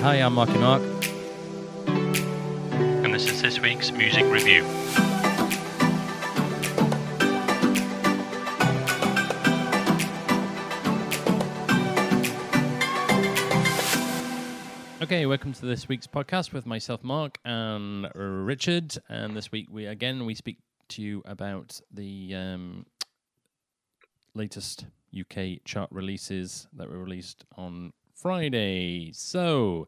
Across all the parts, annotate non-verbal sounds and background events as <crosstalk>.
Hi, I'm Marky Mark. And this is this week's music review. Okay, welcome to this week's podcast with myself, Mark, and Richard. And this week, we again we speak to you about the um, latest UK chart releases that were released on Friday. So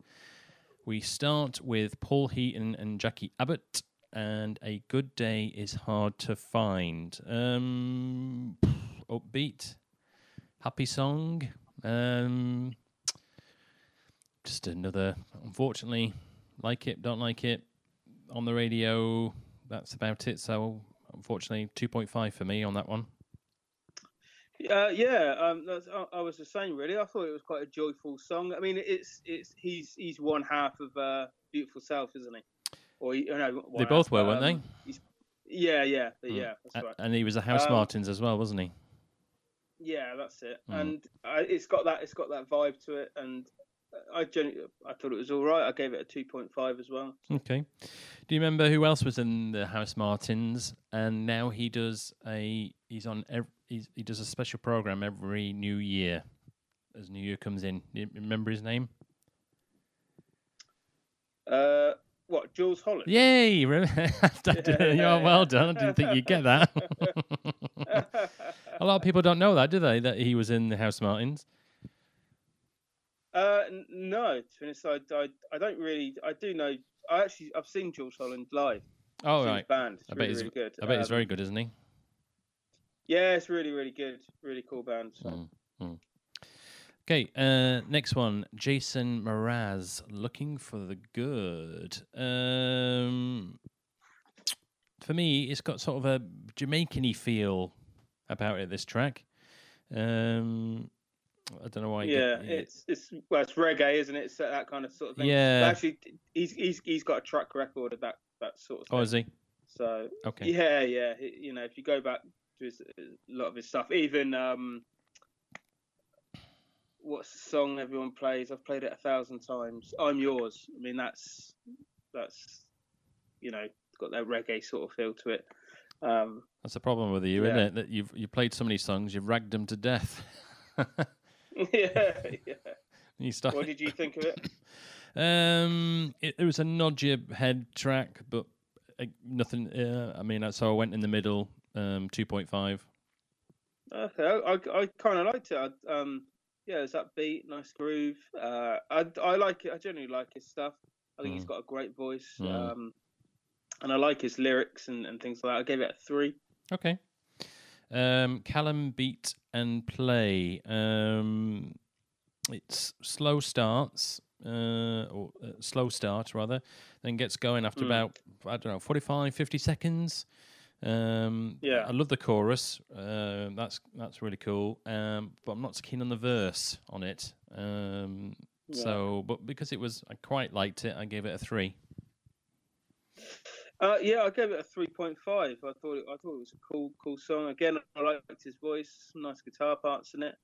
we start with Paul Heaton and Jacqui Abbott, and A Good Day is Hard to Find. Um, upbeat, happy song. Um, just another, unfortunately, like it, don't like it. On the radio, that's about it. So, unfortunately, 2.5 for me on that one. Uh, yeah, um, that's, I, I was the same really. I thought it was quite a joyful song. I mean, it's it's he's he's one half of uh, "Beautiful South," isn't he? Or you know, they both half, were, weren't um, they? Yeah, yeah, mm. yeah. That's right. And he was a House um, Martins as well, wasn't he? Yeah, that's it. Mm. And uh, it's got that it's got that vibe to it, and I genuinely, I thought it was all right. I gave it a two point five as well. Okay. Do you remember who else was in the Housemartins? And now he does a he's on every, he does a special program every New Year as New Year comes in. Do you remember his name? Uh, what Jools Holland? Yay! <laughs> You're well done. I didn't think you'd get that. <laughs> a lot of people don't know that, do they? That he was in the Housemartins. Uh, no, to be honest, I, I, I don't really. I do know. I actually I've seen Jools Holland live. Oh right, band. It's I really, bet he's really good. I bet um, he's very good, isn't he? Yeah, it's really really good. Really cool band. So. Mm, mm. Okay, uh, next one, Jason Mraz, looking for the good. Um, for me, it's got sort of a Jamaican-y feel about it. This track. Um, I don't know why. Yeah, get, it's it's well, it's reggae, isn't it? It's that kind of sort of thing. Yeah. But actually, he's he's he's got a track record of that that sort of. Thing. Oh, is he? So okay. Yeah, yeah. You know, if you go back to his, a lot of his stuff, even um, what's the song everyone plays? I've played it a thousand times. I'm yours. I mean, that's that's you know got that reggae sort of feel to it. Um, that's the problem with you, yeah. isn't it? That you've you played so many songs, you've ragged them to death. <laughs> yeah, yeah. <laughs> You start... What did you think of it? <laughs> um, it, it was a nod your head track, but uh, nothing. Uh, I mean, so I went in the middle, um, two point five. Okay, I I, I kind of liked it. I, um, yeah, it's upbeat, nice groove. Uh, I I like it. I generally like his stuff. I think mm. he's got a great voice. Mm. Um, and I like his lyrics and, and things like that. I gave it a three. Okay. Um, Callum Beat and Play. Um, it's slow starts, uh, or uh, slow start rather, then gets going after mm. about, I don't know, 45, 50 seconds. Um, yeah, I love the chorus. Uh, that's that's really cool. Um, but I'm not so keen on the verse on it. Um, yeah. So, but because it was, I quite liked it. I gave it a three. Uh, yeah, I gave it a three point five. I thought it, I thought it was a cool, cool song. Again, I liked his voice, nice guitar parts in it,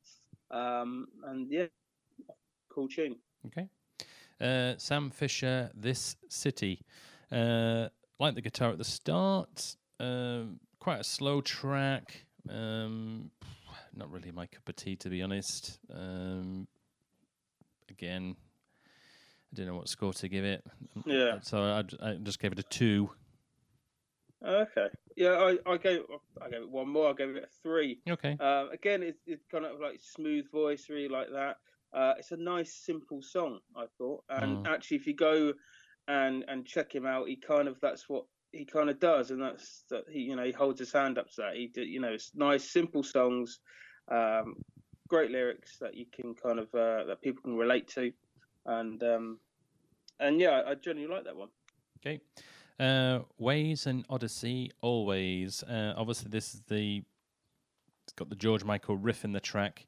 um, and yeah, cool tune. Okay, uh, Sam Fischer, "This City." Uh, like the guitar at the start, um, quite a slow track. Um, not really my cup of tea, to be honest. Um, again, I don't know what score to give it. Yeah. So I, I just gave it a two. Okay. Yeah, I, I gave I gave it one more. I gave it a three. Okay. Um, again, it's, it's kind of like smooth voice, really like that. Uh, it's a nice, simple song, I thought. And mm. actually, if you go and and check him out, he kind of that's what he kind of does, and that's that he you know he holds his hand up to that. He did, you know, it's nice, simple songs, um, great lyrics that you can kind of uh, that people can relate to, and um, and yeah, I genuinely like that one. Okay. Uh, Waze and Odyssey, always. Uh, obviously, this is the. It's got the George Michael riff in the track.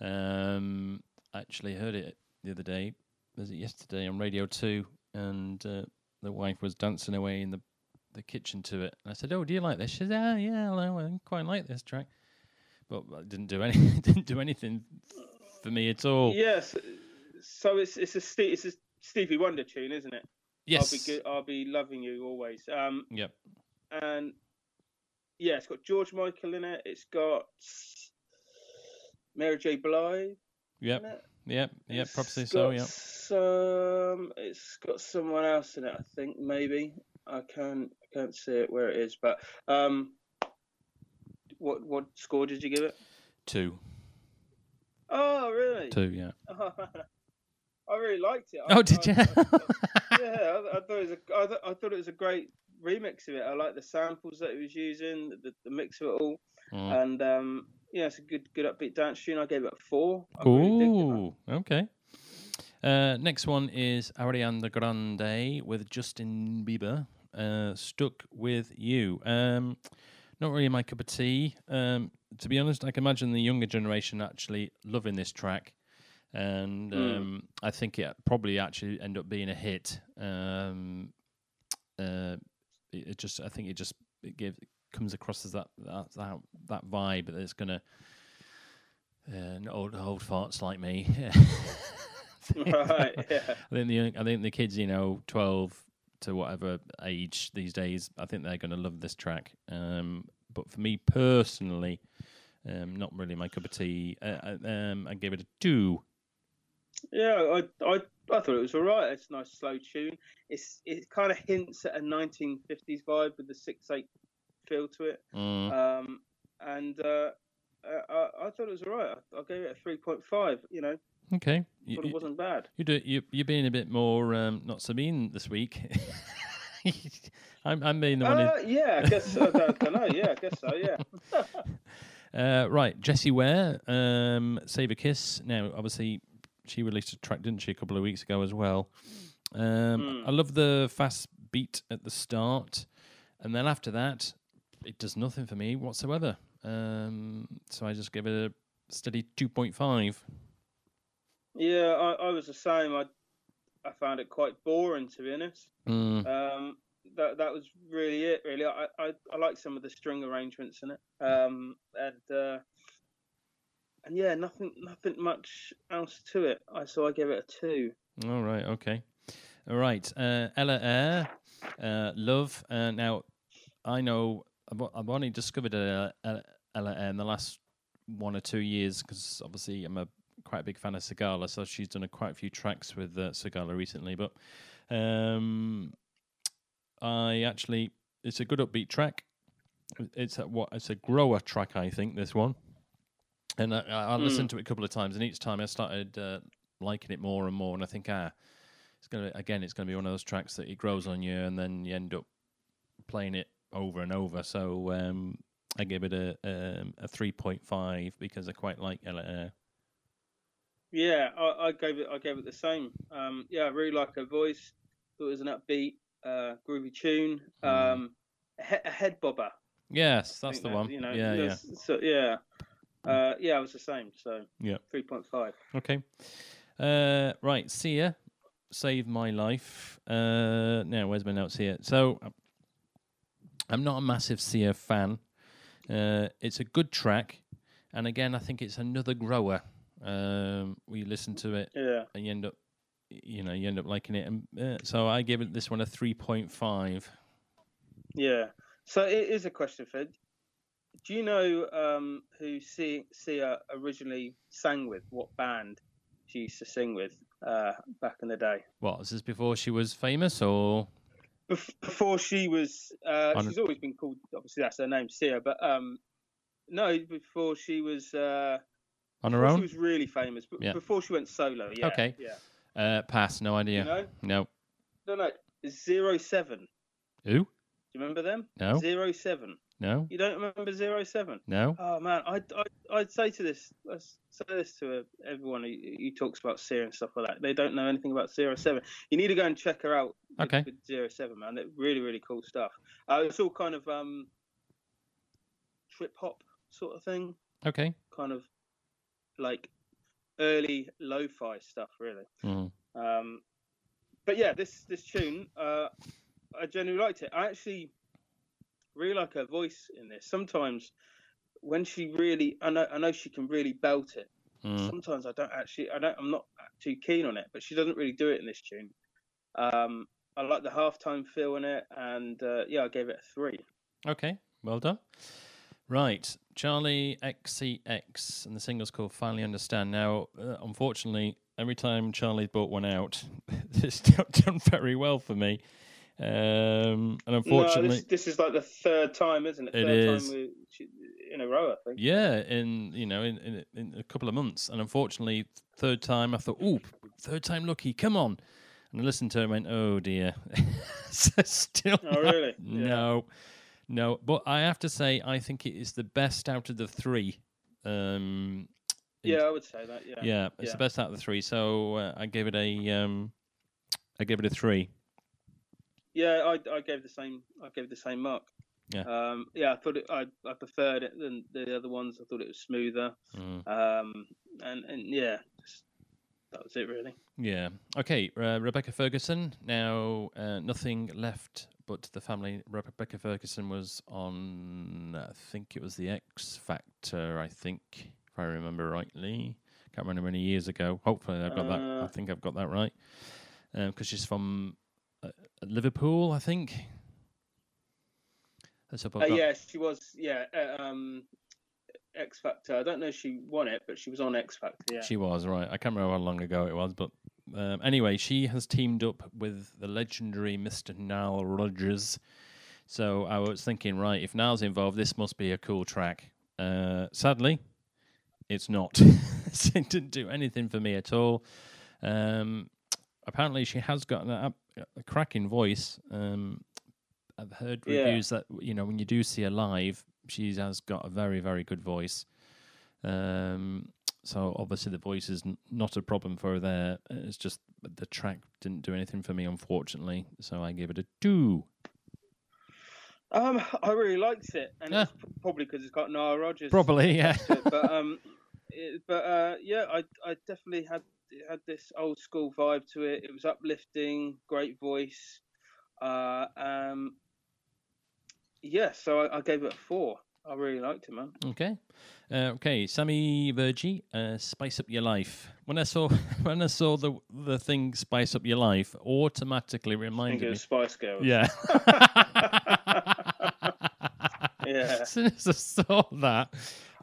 Um, I actually heard it the other day. Was it yesterday on Radio Two? And uh, the wife was dancing away in the the kitchen to it. And I said, "Oh, do you like this?" She said, "Ah, yeah, I quite like this track." But I didn't do any <laughs> didn't do anything for me at all. Yes. So it's it's a it's a Stevie Wonder tune, isn't it? Yes. I'll be good. I'll be loving you always. Um, Yep. and yeah, it's got George Michael in it. It's got Mary J. Blige Yep. it. Yep. Yep. It's Probably so. Yep. Some, it's got someone else in it. I think maybe I can't I can't see it where it is, but um, what what score did you give it? Two. Oh, really? Two. Yeah. <laughs> I really liked it. I- Oh, did I- you? I- <laughs> yeah, I, I thought it was a, I, th- I thought it was a great remix of it. I like the samples that he was using, the, the mix of it all, Mm. and um, yeah, it's a good good upbeat dance tune. I gave it a four. I really it. Okay. Uh, next one is Ariana Grande with Justin Bieber. Uh, stuck with you. Um, not really my cup of tea. Um, to be honest, I can imagine the younger generation actually loving this track, and Mm. um, I think it probably actually end up being a hit. Um, uh, it, it just, I think it just it gives comes across as that that that, that vibe that it's gonna. Uh, old old farts like me. <laughs> <laughs> right. <laughs> Yeah. I think the I think the kids, you know, twelve to whatever age these days, I think they're going to love this track. Um, but for me personally, um, not really my cup of tea. Uh, I- um, I gave it a two. Yeah, I, I I thought it was all right. It's a nice slow tune. It's it kind of hints at a 1950s vibe with the six eight feel to it. Mm. Um, and uh, uh, I, I thought it was all right. I, I gave it a 3.5. You know, okay, you, thought it wasn't bad. you do you you're being a bit more um, not so mean this week. <laughs> I'm I'm being the one. who- Uh, yeah, I guess I don't, know. Yeah, I guess so. Yeah. <laughs> Uh, right, Jessie Ware, um, Save a Kiss. Now, obviously, she released a track, didn't she, a couple of weeks ago as well. Um, Mm. I love the fast beat at the start, and then after that, it does nothing for me whatsoever. Um, so I just give it a steady two point five. Yeah, I, I was the same. I I found it quite boring to be honest. Mm, Um, that that was really it. Really, I I, I like some of the string arrangements in it. Um, and uh, and yeah, nothing nothing much else to it. I so I gave it a two. all right, okay, all right. Uh, Ella Eyre, uh, Love. Uh, now, I know I've, only discovered Ella, Ella, Ella Eyre in the last one or two years because obviously I'm a quite a big fan of Sigala, so she's done a quite a few tracks with uh, Sigala recently. But um, I actually, it's a good upbeat track. It's a, what it's a grower track, I think. This one, and I, I I Hmm. listened to it a couple of times, and each time I started uh, liking it more and more. And I think, ah, it's gonna again, it's gonna be one of those tracks that it grows on you, and then you end up playing it over and over. So um, I give it a um, a three point five because I quite like Eyre. Yeah, I, I gave it I gave it the same. Um, yeah, I really like her voice. Thought it was an upbeat, uh, groovy tune. Mm. Um, a, he- a head bobber. Yes, that's the that, one. You know, yeah, yeah. So yeah, uh, yeah, I was the same. So Yeah. three point five. Okay. Uh, right, Sia, Save My Life. Uh, now, where's my notes here? So, I'm not a massive Sia fan. Uh, it's a good track. And again, I think it's another grower. Um, we listen to it Yeah. and you end up, you know, you end up liking it. And uh, so I give it this one a 3.5. Yeah. So it is a question, Fred. Do you know um, who Sia, Sia originally sang with? What band she used to sing with uh, back in the day? What, was this before she was famous or? Bef- Before she was, uh, she's always been called. Obviously, that's her name, Sia. But um, no, before she was, uh, On her own? she was really famous. But Yeah. before she went solo. Yeah. Okay. Yeah. Uh, pass, no idea. You know? No. No, no. Zero seven. Who? Do you remember them? No. Zero seven. No. You don't remember zero seven? No. Oh man, I I I'd say to this, let's say this to everyone who, who talks about Sierra and stuff like that. They don't know anything about Zero Seven. You need to go and check her out. with- Okay. With Zero Seven, man, They're really really cool stuff. Uh, it's all kind of um trip hop sort of thing, Okay. kind of like early lo-fi stuff, really. Mhm. Um, but yeah, this this tune, uh, I genuinely liked it. I actually really like her voice in this. Sometimes when she really, I know, I know she can really belt it. Mm. sometimes I don't actually, I don't, I'm not too keen on it. But she doesn't really do it in this tune. Um, I like the halftime feel in it, and uh, yeah, I gave it a three. Okay, well done. Right, Charli XCX, and the single's called "Finally Understand." Now, uh, unfortunately, every time Charli's brought one out, <laughs> it's not done very well for me. Um, and unfortunately, no, this, this is like the third time, isn't it? It third is. time we, in a row, I think. Yeah, in you know, in, in in a couple of months, and unfortunately, third time I thought, oh, third time lucky, come on, and I listened to it and went, oh dear, <laughs> So still, Oh, really? <laughs> Yeah. No. But I have to say, I think it is the best out of the three. Um, Yeah, I would say that. Yeah. yeah, it's yeah. the best out of the three. So uh, I gave it a, um, I gave it a three. Yeah, I, I gave the same. I gave the same mark. Yeah. Um, yeah, I thought it, I I preferred it than the other ones. I thought it was smoother. Mm. Um, and and yeah, that was it really. Yeah. Okay. Uh, Rebecca Ferguson. Now, uh, nothing left but the family. Rebecca Ferguson was on. I think it was the X Factor. I think, if I remember rightly. Can't remember many years ago. Hopefully, I've got that. I Uh, think I've got that right. Because she's from uh, Liverpool, I think. Uh, yeah, she was. Yeah, uh, um, X Factor. I don't know if she won it, but she was on X Factor. Yeah. She was right. I can't remember how long ago it was, but um, anyway, she has teamed up with the legendary Mr. Nile Rodgers. So I was thinking, right, if Nile's involved, this must be a cool track. Uh, sadly, it's not. <laughs> it didn't do anything for me at all. Um, apparently, she has got a, a cracking voice. Um, I've heard Yeah. reviews that you know when you do see her live, she has got a very, very good voice. Um, so obviously the voice is n- not a problem for her there. It's just the track didn't do anything for me, unfortunately. So I gave it a two. Um, I really liked it, and Yeah. it's p- probably because it's got Nile Rodgers. Probably, yeah. it, but <laughs> um, it, but uh, yeah, I I definitely had it had this old school vibe to it. It was uplifting, great voice. Uh, um, yeah, so I, I gave it a four. I really liked it, man. Okay. Uh, okay, Sammy Virji, uh, Spice Up Your Life. When I saw <laughs> when I saw the the thing Spice Up Your Life, automatically reminded me. Spice Girls. Yeah. <laughs> <laughs> Yeah. As soon as I saw that,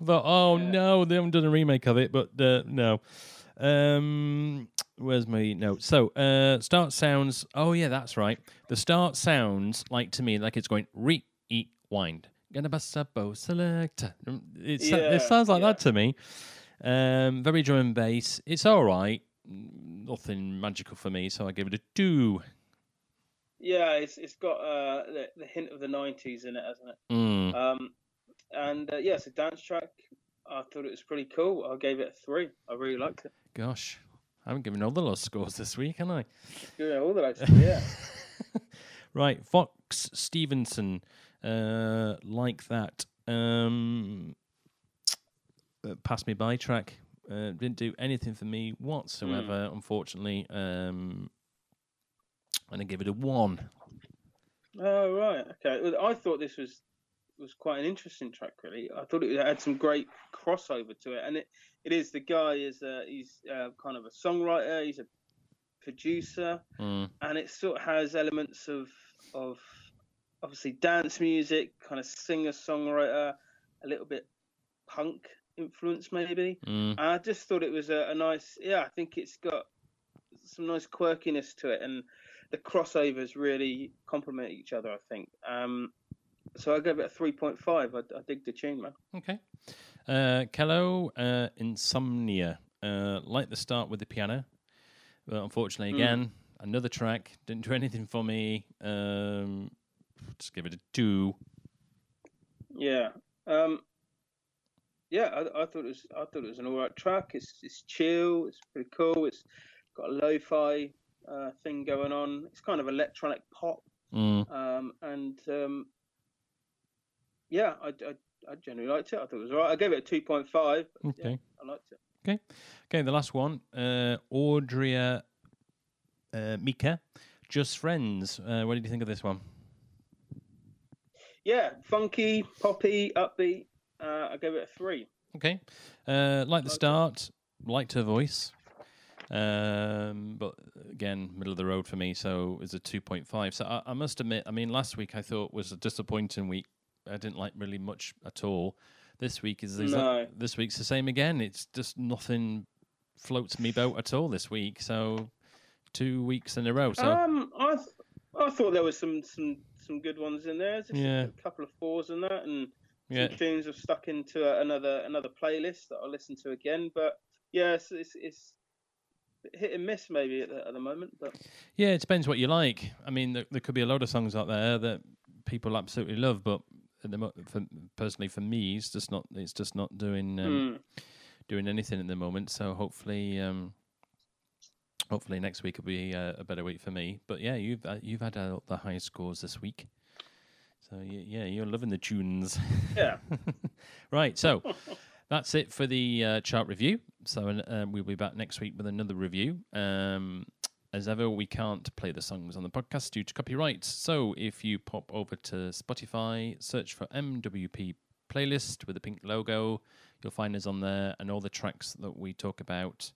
I thought, oh Yeah. no, they haven't done a remake of it, but uh, no. Um, where's my note? So, uh, start sounds. Oh yeah, that's right. The start sounds like to me like it's going re eat wind. Gonna bust selector. Mm, It, Yeah, it sounds like yeah. that to me. Um, very drum and bass. It's all right. Nothing magical for me, so I give it a two. Yeah, it's it's got uh the, the hint of the '90s in it, hasn't it? Mm. Um, and uh, yeah, it's a dance track. I thought it was pretty cool. I gave it a three. I really liked it. Gosh, I haven't given all the low scores this week, have I? Yeah, all the <laughs> rest. Yeah. right, Fox Stevenson, uh, like that. Um, uh, passed me by track. Uh, didn't do anything for me whatsoever, unfortunately. Um, and I give it a one. Oh right, okay. Well, I thought this was was quite an interesting track. Really, I thought it had some great crossover to it, and it, it is. The guy is uh, he's uh, kind of a songwriter. He's a producer, Mm, and it sort of has elements of of obviously dance music, kind of singer songwriter, a little bit punk influence maybe. mm, I just thought it was a, a nice, yeah. I think it's got some nice quirkiness to it, and the crossovers really complement each other. I think. Um, so I gave it a three point five. I, I dig the tune, man. okay. Uh, Kello, uh, Insomnia. Uh, like the start with the piano. But unfortunately, Mm. again, another track. Didn't do <laughs> anything for me. Um, just give it a two. Yeah. Um, yeah, I, I thought it was. I thought it was an alright track. It's it's chill. It's pretty cool. It's got a lo-fi uh, thing going on. It's kind of electronic pop. Mm. Um, and um, yeah, I, I, I generally liked it. I thought it was alright. I gave it a two point five. Okay. I liked it. Okay, okay, the last one, uh, Audria uh, Mika, Just Friends. Uh, what did you think of this one? Yeah, funky, poppy, upbeat. Uh, I gave it a three. Okay, uh, like the start, liked her voice. Um, but again, middle of the road for me, so it's a 2.5. So I, I must admit, I mean, last week I thought was a disappointing week. I didn't like really much at all. This week is exa- No. this week's the same again. It's just nothing floats me boat at all this week. So two weeks in a row. So Um, I th- I thought there was some some some good ones in there. Just Yeah. a couple of fours and that, and yeah, some tunes have stuck into another another playlist that I'll listen to again. But yeah, it's it's, it's hit and miss maybe at the, at the moment. But Yeah, it depends what you like. I mean, there, there could be a lot of songs out there that people absolutely love, but at the mo- for, personally for me, it's just not. It's just not doing um, mm, doing anything at the moment. So hopefully, um, hopefully next week will be uh, a better week for me. But yeah, you've uh, you've had uh, the highest scores this week. So y- yeah, you're loving the tunes. yeah, <laughs> right. So <laughs> that's it for the uh, chart review. So uh, we'll be back next week with another review. Um, as ever, we can't play the songs on the podcast due to copyright. So if you pop over to Spotify, search for MWP playlist with the pink logo, you'll find us on there, and all the tracks that we talk about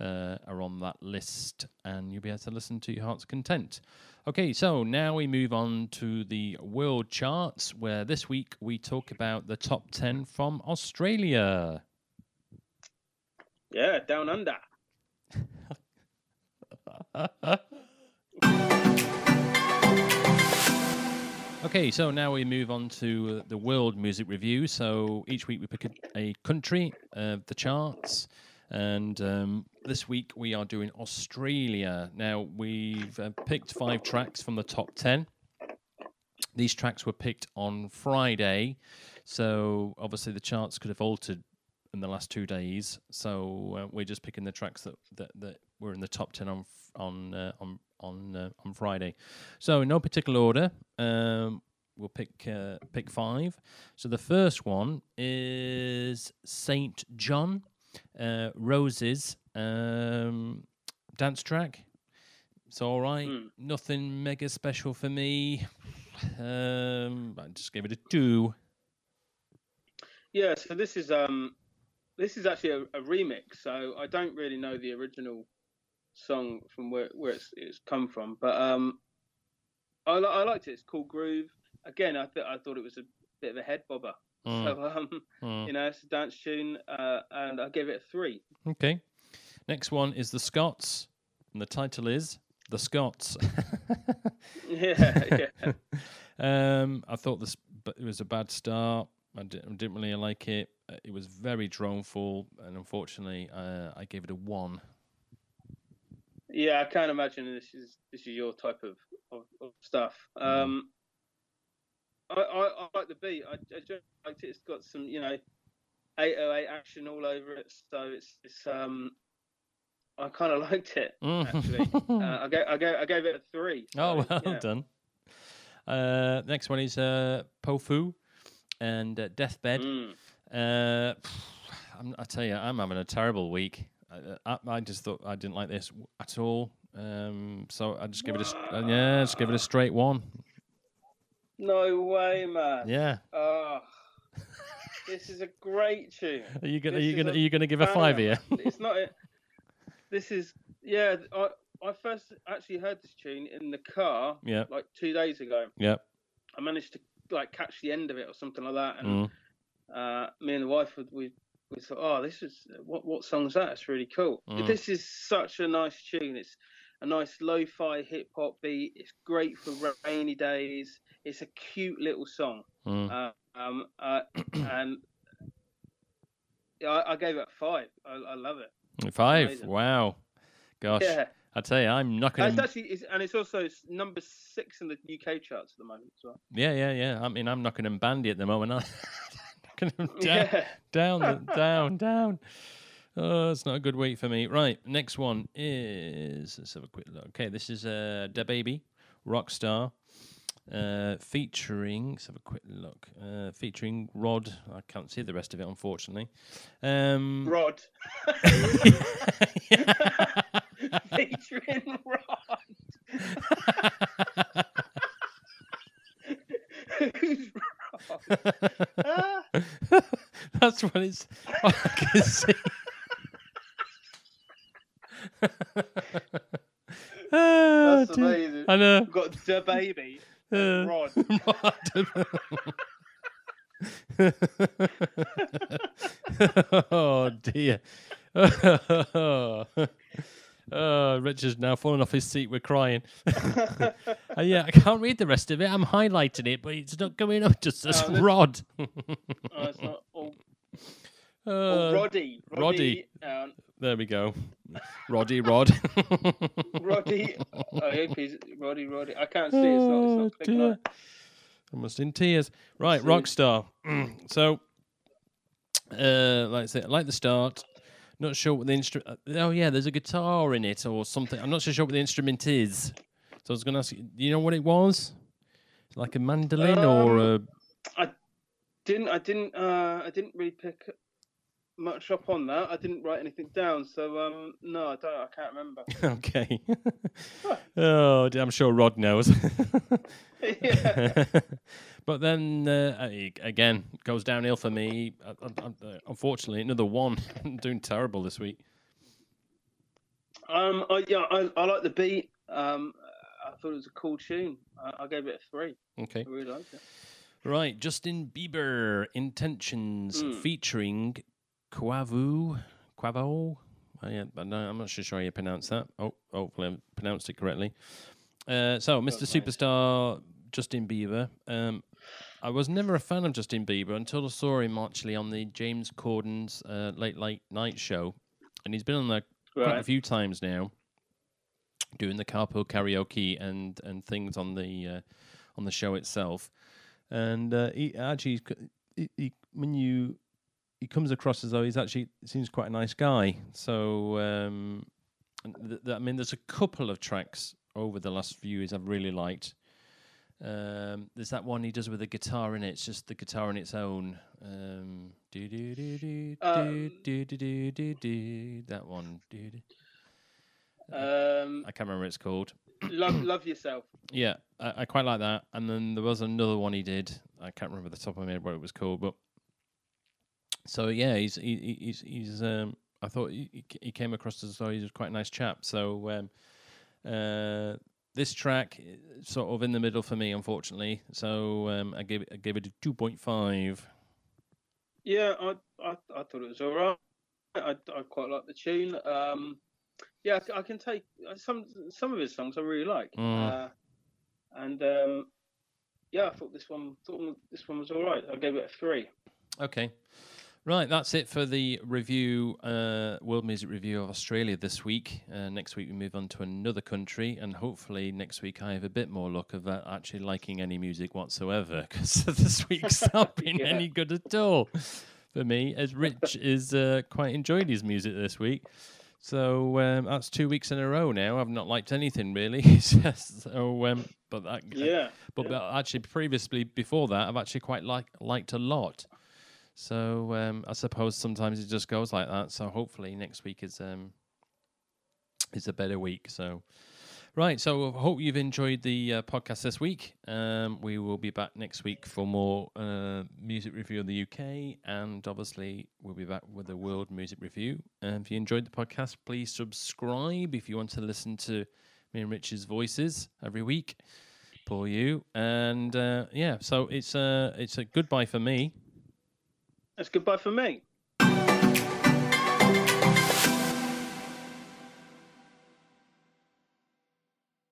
uh, are on that list, and you'll be able to listen to your heart's content. Okay, so now we move on to the world charts, where this week we talk about the top 10 from Australia. yeah, down under. <laughs> Okay, so now we move on to the world music review. So each week we pick a, a country of the charts, and um, this week we are doing Australia. Now we've uh, picked five tracks from the top ten. These tracks were picked on Friday, so obviously the charts could have altered in the last two days. So uh, we're just picking the tracks that, that, that were in the top ten on on uh, on on uh, on Friday. So in no particular order, um, we'll pick uh, pick five. So the first one is Saint John, uh, Roses um, dance track. It's all right. Hmm. Nothing mega special for me. Um, I just gave it a two. Yeah, so this is um, this is actually a, a remix. So I don't really know the original song from where where it's, it's come from, but um, I I liked it. It's called Groove. Again, I th- I thought it was a bit of a head bobber. Mm, So um, mm. you know, it's a dance tune, uh, and I gave it a three. Okay. Next one is the Scotts, and the title is the Scotts. <laughs> yeah, yeah. <laughs> um, I thought this but it was a bad start. I didn't really like it. Uh, It was very droneful, and unfortunately, uh, I gave it a one. Yeah, I can't imagine this is this is your type of, of, of stuff. Um, I, I, I like the beat. I, I just liked it. It's got some, you know, 808 action all over it. So it's it's um, I kind of <laughs> liked it actually. uh, I gave I gave I gave it a three. oh, <laughs> well yeah. done. Uh, next one is uh, Powfu and uh, Deathbed. Mm. Uh, I'm, I tell you, I'm having a terrible week. I, I, I just thought I didn't like this at all. Um, so I just give it a yeah, just give it a straight one. No way, man. Yeah. Oh, this is a great tune. Are you gonna are you gonna are you gonna give a five here? it's not. A, this is yeah. I I first actually heard this tune in the car yeah. like two days ago. Yeah. I managed to like catch the end of it or something like that, and Mm. uh, me and the wife would we we thought, oh, this is what what song's that? It's really cool. Mm. This is such a nice tune. It's a nice lo-fi hip hop beat. It's great for rainy days. It's a cute little song. Mm. Uh, um, uh, <clears throat> and yeah, I, I gave it five. I, I love it. Five. Wow. Gosh. Yeah, I tell you, I'm knocking. and it's actually, it's, and it's also number six in the UK charts at the moment as well. Yeah, yeah, yeah. I mean, I'm knocking him bandy at the moment. I'm <laughs> knocking him down, <laughs> Yeah. down, <laughs> down, down. Oh, it's not a good week for me. Right, next one is let's have a quick look. Okay, this is uh, DaBaby, rock Rockstar, uh, featuring. Let's have a quick look. Uh, featuring Rod. I can't see the rest of it, unfortunately. Um, Rod. <laughs> Featuring Rod. Who's Rod? <laughs> That's what it's. I can see. <laughs> Oh, That's amazing. I know. We've got the baby, Rod. <laughs> <laughs> oh dear. <laughs> oh, Richard's now falling off his seat. We're crying. Uh, yeah, I can't read the rest of it. I'm highlighting it, but it's not coming up. Just as Rod. Oh, it's not. Oh, Uh, oh, Roddy. Roddy. Um, there we go. Roddy Rod. <laughs> Roddy. I hope he's Roddy. Roddy. I can't see. It's not. It's Oh, not clicking dear. Almost in tears. Right. Rockstar. <clears throat> so, uh, like I say, I like the start. Not sure what the instrument. Oh yeah, there's a guitar in it or something. I'm not so sure what the instrument is. So I was going to ask you. Do you know what it was? Like a mandolin or a. I Didn't I? Didn't. Uh, I didn't really pick much up on that. I didn't write anything down. So um, no, I don't. I can't remember. <laughs> Okay. oh, I'm sure Rod knows. <laughs> yeah. <laughs> but then uh, again goes downhill for me. Uh, Unfortunately, another one. I'm doing terrible this week. Um. I, yeah. I, I like the beat. Um. I thought it was a cool tune. I, I gave it a three. Okay. I really liked it. Right, Justin Bieber intentions Mm. featuring Quavu, Quavo. Yeah, but I'm not sure how you pronounce that. Oh, hopefully I pronounced it correctly. Uh, so, Mr. Superstar Justin Bieber. Um, I was never a fan of Justin Bieber until I saw him actually on the James Corden's uh, Late Late Night Show, and he's been on there quite a few times now, doing the carpool karaoke and and things on the uh, on the show itself. And uh, he actually, he, he, when you he comes across as though he's actually seems quite a nice guy. So um, th- th- I mean, there's a couple of tracks over the last few years I've really liked. Um, there's that one he does with a guitar in it. It's just the guitar on its own. Um, do do do do do do do do do do. That one. Do, do. Um. I can't remember what it's called. love. <clears throat> Love yourself. Yeah, I, I quite like that. And then there was another one he did. I can't remember the top of my head what it was called, but so yeah, he's he, he- he's he's. Um, I thought he, he came across as though he was quite a nice chap. So um, uh, this track sort of in the middle for me, unfortunately. So um, I gave it I gave it a two point five. Yeah, I, I I thought it was all right. I, I quite like the tune. Um, yeah, I can take uh, some some of his songs I really like. Mm. Uh, and um, yeah, I thought this one thought this one was all right. I gave it a three. Okay. Right, that's it for the review, uh, World Music Review of Australia this week. Uh, next week we move on to another country, and hopefully next week I have a bit more luck of uh, actually liking any music whatsoever, <laughs> because this week's <laughs> not been Yeah. any good at all for me, as Rich <laughs> is uh, quite enjoyed his music this week. So um, that's two weeks in a row now. I've not liked anything really. so, um, but that, Yeah, but, Yeah. but actually, previously before that, I've actually quite like liked a lot. So um, I suppose sometimes it just goes like that. So hopefully next week is um is a better week. So right. So I hope you've enjoyed the uh, podcast this week. Um, we will be back next week for more uh, music review of the UK, and obviously we'll be back with a world music review. And if you enjoyed the podcast, please subscribe if you want to listen to me and Rich's voices every week for you. And uh, yeah, so it's uh, it's a goodbye for me. That's goodbye for me.